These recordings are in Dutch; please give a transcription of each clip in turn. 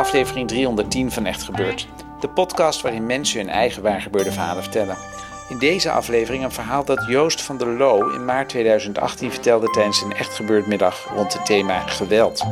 Aflevering 310 van Echt Gebeurd. De podcast waarin mensen hun eigen waargebeurde verhalen vertellen. In deze aflevering een verhaal dat Joost van der Loo in maart 2018 vertelde tijdens een Echt Gebeurd middag rond het thema geweld.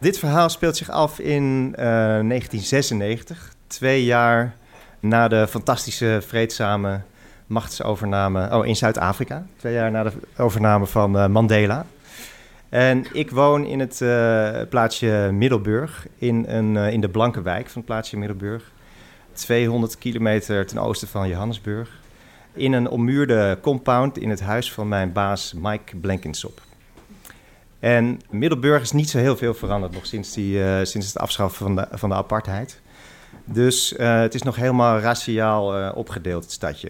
Dit verhaal speelt zich af in eh, 1996, twee jaar na de fantastische vreedzame machtsovername oh, in Zuid-Afrika. Twee jaar na de overname van eh, Mandela. En ik woon in het eh, plaatsje Middelburg, in, een, eh, in de blanke wijk van het plaatsje Middelburg. 200 kilometer ten oosten van Johannesburg. In een ommuurde compound in het huis van mijn baas Mike Blankensop. En Middelburg is niet zo heel veel veranderd nog sinds, die, sinds het afschaffen van de, van de apartheid. Dus eh, het is nog helemaal raciaal eh, opgedeeld, het stadje.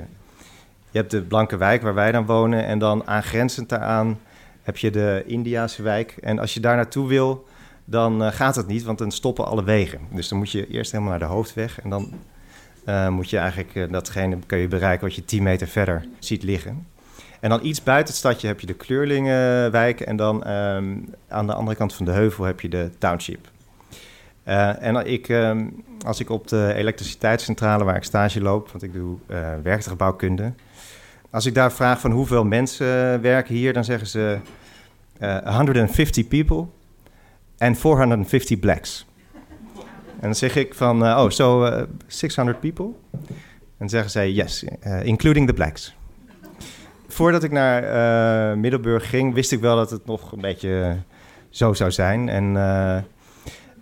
Je hebt de blanke wijk waar wij dan wonen en dan aangrenzend daaraan heb je de Indiase wijk. En als je daar naartoe wil, dan eh, gaat het niet, want dan stoppen alle wegen. Dus dan moet je eerst helemaal naar de hoofdweg en dan moet je eigenlijk datgene kun je bereiken wat je 10 meter verder ziet liggen. En dan iets buiten het stadje heb je de Kleurlingenwijk. En dan ehm, aan de andere kant van de heuvel heb je de township. Eh, en ik, ehm, als ik op de elektriciteitscentrale waar ik stage loop, want ik doe eh werktuigbouwkunde. Als ik daar vraag van hoeveel mensen werken hier, dan zeggen ze eh 150 people en 450 blacks. En dan zeg ik van, eh, oh, eh, 600 people? En zeggen zij, yes, eh, including the blacks voordat ik naar eh, Middelburg ging, wist ik wel dat het nog een beetje eh, zo zou zijn. En, eh,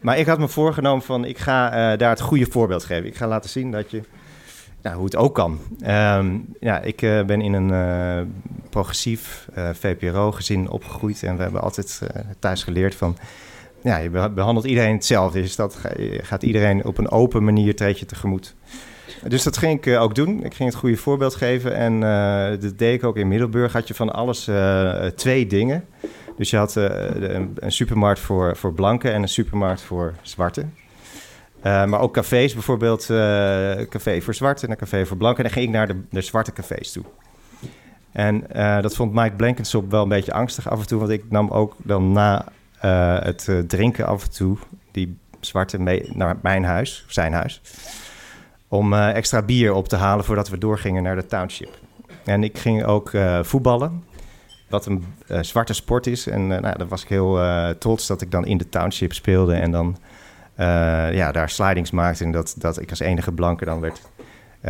maar ik had me voorgenomen van, ik ga eh, daar het goede voorbeeld geven. Ik ga laten zien dat je, nou, hoe het ook kan. Ehm, ja, ik eh, ben in een eh, progressief VPRO-gezin opgegroeid. En we hebben altijd thuis geleerd van, ja, je be- behandelt iedereen hetzelfde. Dus dat ga- je gaat iedereen op een open manier treed je tegemoet. Dus dat ging ik ook doen. Ik ging het goede voorbeeld geven. En dat deed ik ook in Middelburg. Had je van alles twee dingen. Dus je had eh, een, een supermarkt voor, voor blanken en een supermarkt voor zwarten. Eh, maar ook cafés, bijvoorbeeld eh café voor zwarten en een café voor blanken. En dan ging ik naar de, de zwarte cafés toe. En dat vond Mike Blankensop wel een beetje angstig af en toe. Want ik nam ook dan na het drinken af en toe die zwarte mee naar mijn huis, zijn huis om extra bier op te halen voordat we doorgingen naar de township. En ik ging ook voetballen, wat een eh, zwarte sport is. En eh, nou, dan was ik heel eh, trots dat ik dan in de township speelde en dan ja, daar slidings maakte. En dat, dat ik als enige blanke dan werd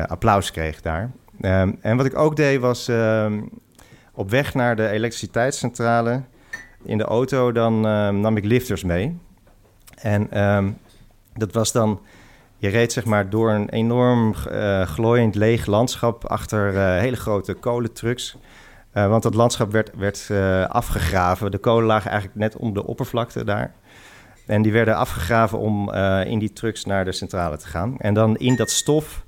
applaus kreeg daar. Ehm, en wat ik ook deed was ehm, op weg naar de elektriciteitscentrale in de auto, dan ehm, nam ik lifters mee. En dat was dan je reed zeg maar door een enorm eh, glooiend leeg landschap achter hele grote kolentrucks. Eh, want dat landschap werd, werd eh, afgegraven. De kolen lagen eigenlijk net onder de oppervlakte daar. En die werden afgegraven om eh, in die trucks naar de centrale te gaan. En dan in dat stof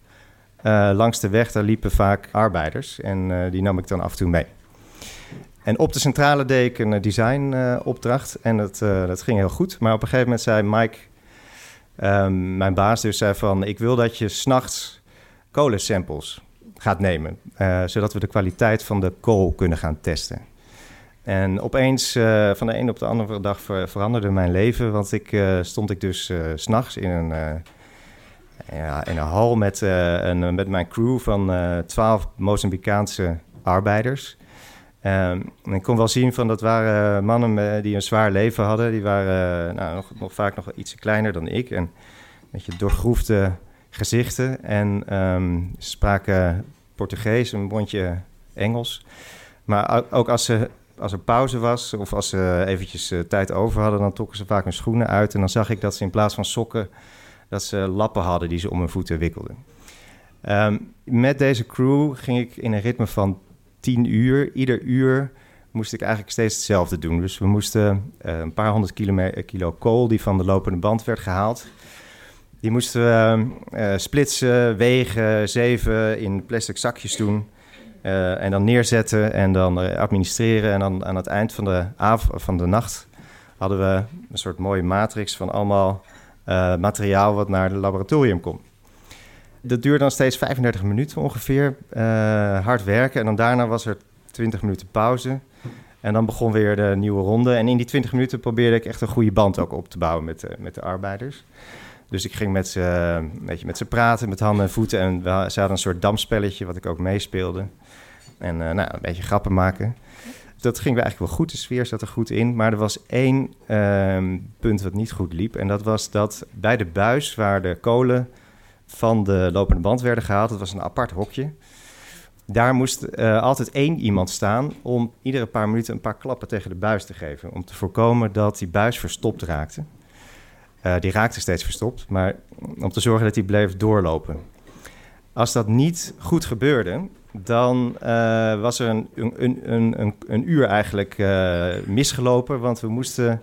langs de weg, daar liepen vaak arbeiders. En die nam ik dan af en toe mee. En op de centrale deed ik een designopdracht. en dat, dat ging heel goed. Maar op een gegeven moment zei Mike... Ehm, mijn baas dus zei van, ik wil dat je s'nachts kolensamples gaat nemen, eh, zodat we de kwaliteit van de kool kunnen gaan testen. En opeens, eh, van de een op de andere dag, ver- veranderde mijn leven, want ik eh, stond ik dus s'nachts in een, ja, in een hal met, een, met mijn crew van twaalf Mozambicaanse arbeiders. Ehm, en ik kon wel zien van dat waren mannen die een zwaar leven hadden. Die waren nou, nog, nog vaak nog iets kleiner dan ik. En met je doorgroefde gezichten. En ehm, ze spraken Portugees, een mondje Engels. Maar ook als, ze, als er pauze was of als ze eventjes uh, tijd over hadden... dan trokken ze vaak hun schoenen uit. En dan zag ik dat ze in plaats van sokken... dat ze lappen hadden die ze om hun voeten wikkelden. Ehm, met deze crew ging ik in een ritme van 10 uur. Ieder uur moest ik eigenlijk steeds hetzelfde doen. Dus we moesten uh, een paar honderd kilo kool die van de lopende band werd gehaald. Die moesten we uh, splitsen, wegen, zeven in plastic zakjes doen. Uh, en dan neerzetten en dan administreren. En dan aan het eind van de, avond, van de nacht hadden we een soort mooie matrix van allemaal materiaal wat naar het laboratorium komt. Dat duurde dan steeds 35 minuten ongeveer. hard werken. En dan daarna was er 20 minuten pauze. En dan begon weer de nieuwe ronde. En in die 20 minuten probeerde ik echt een goede band ook op te bouwen met, uh, met de arbeiders. Dus ik ging met ze, uh, met ze praten, met handen en voeten. En we, ze hadden een soort damspelletje wat ik ook meespeelde. En uh, nou, een beetje grappen maken. Dat ging eigenlijk wel goed, de sfeer zat er goed in. Maar er was één ehm, punt wat niet goed liep. En dat was dat bij de buis waar de kolen van de lopende band werden gehaald... dat was een apart hokje... Daar moest uh, altijd één iemand staan om iedere paar minuten een paar klappen tegen de buis te geven. Om te voorkomen dat die buis verstopt raakte. Uh, die raakte steeds verstopt, maar om te zorgen dat die bleef doorlopen. Als dat niet goed gebeurde, dan uh, was er een, een, een, een, uur eigenlijk misgelopen. Want we moesten,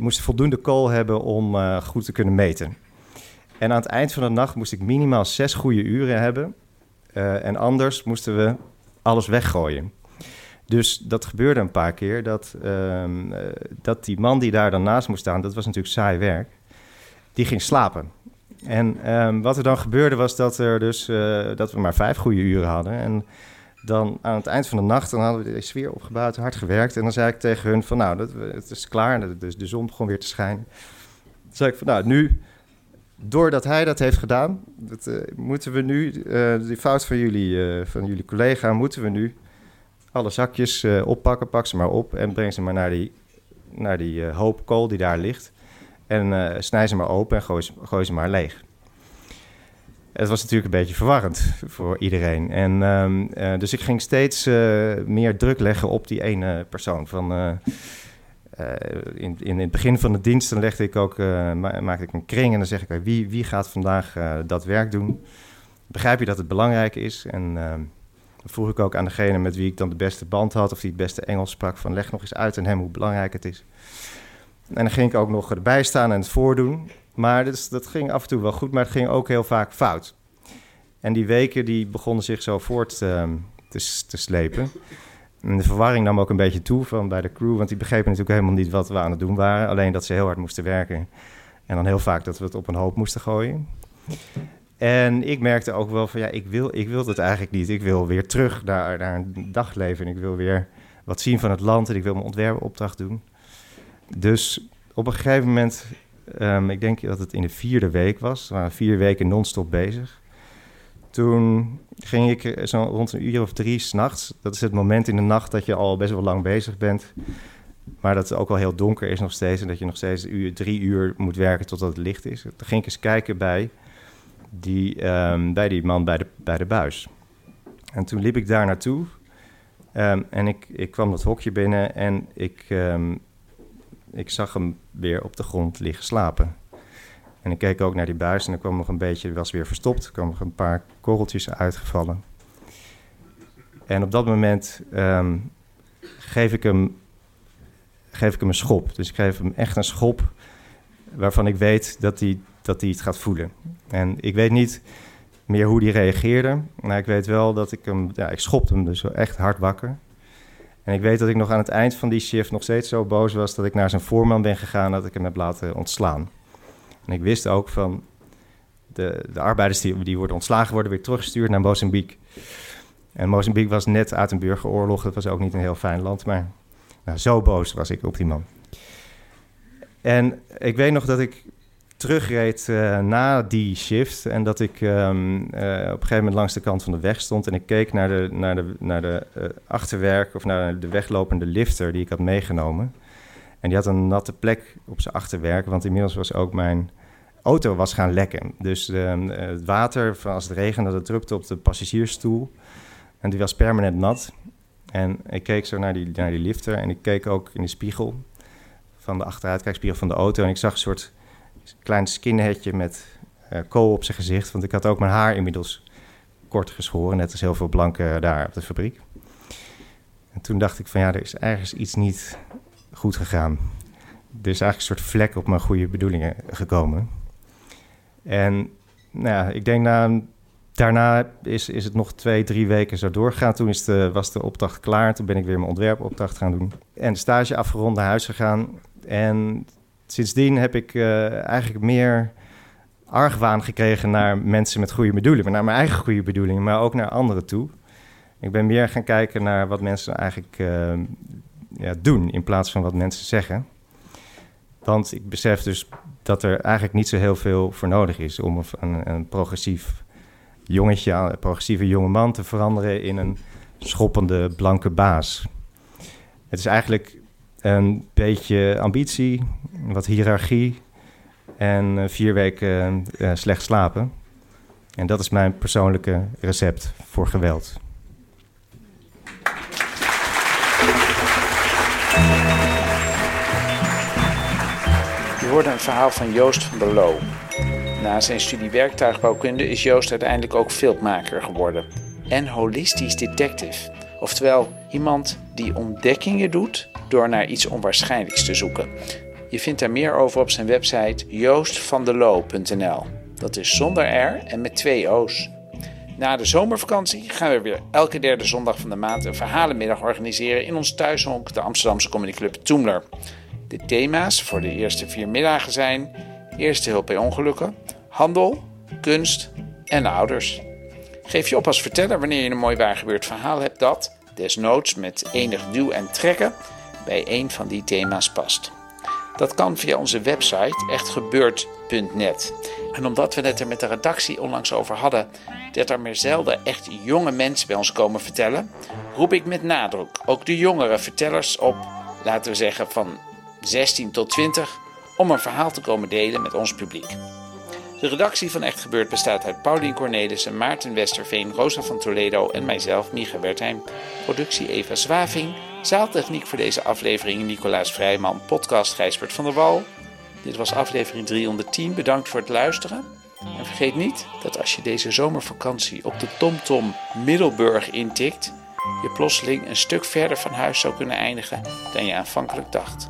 voldoende kool hebben om goed te kunnen meten. En aan het eind van de nacht moest ik minimaal zes goede uren hebben en anders moesten we alles weggooien. Dus dat gebeurde een paar keer. Dat, um, uh, dat die man die daar dan naast moest staan, dat was natuurlijk saai werk, die ging slapen. En um, wat er dan gebeurde was dat, er dus, uh, dat we maar vijf goede uren hadden. En dan aan het eind van de nacht, dan hadden we de sfeer opgebouwd, hard gewerkt. En dan zei ik tegen hun van nou, dat, het is klaar. Dus de zon begon weer te schijnen. Dan zei ik van nou, nu doordat hij dat heeft gedaan, dat, uh, moeten we nu, die fout van jullie, van jullie collega, moeten we nu alle zakjes oppakken, pak ze maar op en breng ze maar naar die, naar die hoop kool die daar ligt. En snij ze maar open en gooi ze, maar leeg. Het was natuurlijk een beetje verwarrend voor iedereen. En, um, dus ik ging steeds meer druk leggen op die ene persoon. Van, uh, in, in het begin van de dienst dan legde ik ook, uh, maakte ik een kring en dan zeg ik, wie, wie gaat vandaag uh, dat werk doen? Begrijp je dat het belangrijk is? En vroeg ik ook aan degene met wie ik dan de beste band had, of die het beste Engels sprak, van leg nog eens uit aan hem hoe belangrijk het is. En dan ging ik ook nog erbij staan en het voordoen. Maar dat, ging af en toe wel goed, maar het ging ook heel vaak fout. En die weken die begonnen zich zo voort te, te slepen. En de verwarring nam ook een beetje toe van bij de crew, want die begrepen natuurlijk helemaal niet wat we aan het doen waren. Alleen dat ze heel hard moesten werken. En dan heel vaak dat we het op een hoop moesten gooien. En ik merkte ook wel van ja, ik wil, ik wil het eigenlijk niet. Ik wil weer terug naar, naar een dagleven. En ik wil weer wat zien van het land en ik wil mijn ontwerpopdracht doen. Dus op een gegeven moment, um, ik denk dat het in de vierde week was, we waren vier weken non-stop bezig. Toen ging ik zo rond een uur of drie s'nachts. Dat is het moment in de nacht dat je al best wel lang bezig bent. Maar dat het ook al heel donker is nog steeds. En dat je nog steeds drie uur moet werken totdat het licht is. Toen ging ik eens kijken bij die, um, bij die man bij de, bij de buis. En toen liep ik daar naartoe. Um, en ik, ik kwam dat hokje binnen en ik, um, ik zag hem weer op de grond liggen slapen. En ik keek ook naar die buis en er kwam nog een beetje, was weer verstopt. Er kwamen een paar korreltjes uitgevallen. En op dat moment geef, ik hem, geef ik hem een schop. Dus ik geef hem echt een schop waarvan ik weet dat hij, dat hij het gaat voelen. En ik weet niet meer hoe hij reageerde. Maar ik weet wel dat ik hem, ja, ik schopte hem dus echt hard wakker. En ik weet dat ik nog aan het eind van die shift nog steeds zo boos was dat ik naar zijn voorman ben gegaan dat ik hem heb laten ontslaan. En ik wist ook van de, de arbeiders die, die worden ontslagen worden weer teruggestuurd naar Mozambique. En Mozambique was net uit een burgeroorlog. Dat was ook niet een heel fijn land, maar nou, zo boos was ik op die man. En ik weet nog dat ik terugreed uh, na die shift en dat ik um, uh, op een gegeven moment langs de kant van de weg stond en ik keek naar de, naar de, naar de uh, achterwerk of naar de weglopende lifter die ik had meegenomen. En die had een natte plek op zijn achterwerk, want inmiddels was ook mijn auto was gaan lekken. Dus ehm, het water, als het regende, dat drupte op de passagiersstoel. En die was permanent nat. En ik keek zo naar die, naar die lifter en ik keek ook in de spiegel van de achteruitkijkspiegel van de auto. En ik zag een soort klein skinheadje met uh, kool op zijn gezicht. Want ik had ook mijn haar inmiddels kort geschoren, net als heel veel blanken daar op de fabriek. En toen dacht ik van ja, er is ergens iets niet goed gegaan. Er is eigenlijk een soort vlek op mijn goede bedoelingen gekomen. En nou ja, ik denk na, daarna is, is het nog twee, drie weken zo doorgegaan. Toen is de, was de opdracht klaar. Toen ben ik weer mijn ontwerpopdracht gaan doen. En de stage afgerond naar huis gegaan. En sindsdien heb ik uh, eigenlijk meer argwaan gekregen naar mensen met goede bedoelingen. Naar mijn eigen goede bedoelingen, maar ook naar anderen toe. Ik ben meer gaan kijken naar wat mensen eigenlijk uh, ja, doen in plaats van wat mensen zeggen. Want ik besef dus dat er eigenlijk niet zo heel veel voor nodig is om een, een progressief jongetje, een progressieve jonge man te veranderen in een schoppende blanke baas. Het is eigenlijk een beetje ambitie, wat hiërarchie en eh, vier weken uh, slecht slapen. En dat is mijn persoonlijke recept voor geweld. Je hoorde een verhaal van Joost van der Loo. Na zijn studie werktuigbouwkunde is Joost uiteindelijk ook filmmaker geworden. En holistisch detective. Oftewel iemand die ontdekkingen doet door naar iets onwaarschijnlijks te zoeken. Je vindt daar meer over op zijn website joostvandeloo.nl. Dat is zonder R en met twee O's. Na de zomervakantie gaan we weer elke derde zondag van de maand een verhalenmiddag organiseren in ons thuishonk, de Amsterdamse Comedy Club Toemler. De thema's voor de eerste vier middagen zijn eerste hulp bij ongelukken, handel, kunst en ouders. Geef je op als verteller wanneer je een mooi waargebeurd verhaal hebt dat, desnoods met enig duw en trekken, bij een van die thema's past. Dat kan via onze website echtgebeurd.net. En omdat we het er met de redactie onlangs over hadden dat er meer zelden echt jonge mensen bij ons komen vertellen, roep ik met nadruk ook de jongere vertellers op, laten we zeggen van 16 tot 20, om een verhaal te komen delen met ons publiek. De redactie van Echt Gebeurd bestaat uit Paulien Cornelissen, Maarten Westerveen, Rosa van Toledo en mijzelf, Micha Wertheim. Productie Eva Zwaving. Zaaltechniek voor deze aflevering Nicolaas Vrijman, podcast Gijsbert van der Wal. Dit was aflevering 310. Bedankt voor het luisteren. En vergeet niet dat als je deze zomervakantie op de TomTom Middelburg intikt, je plotseling een stuk verder van huis zou kunnen eindigen dan je aanvankelijk dacht.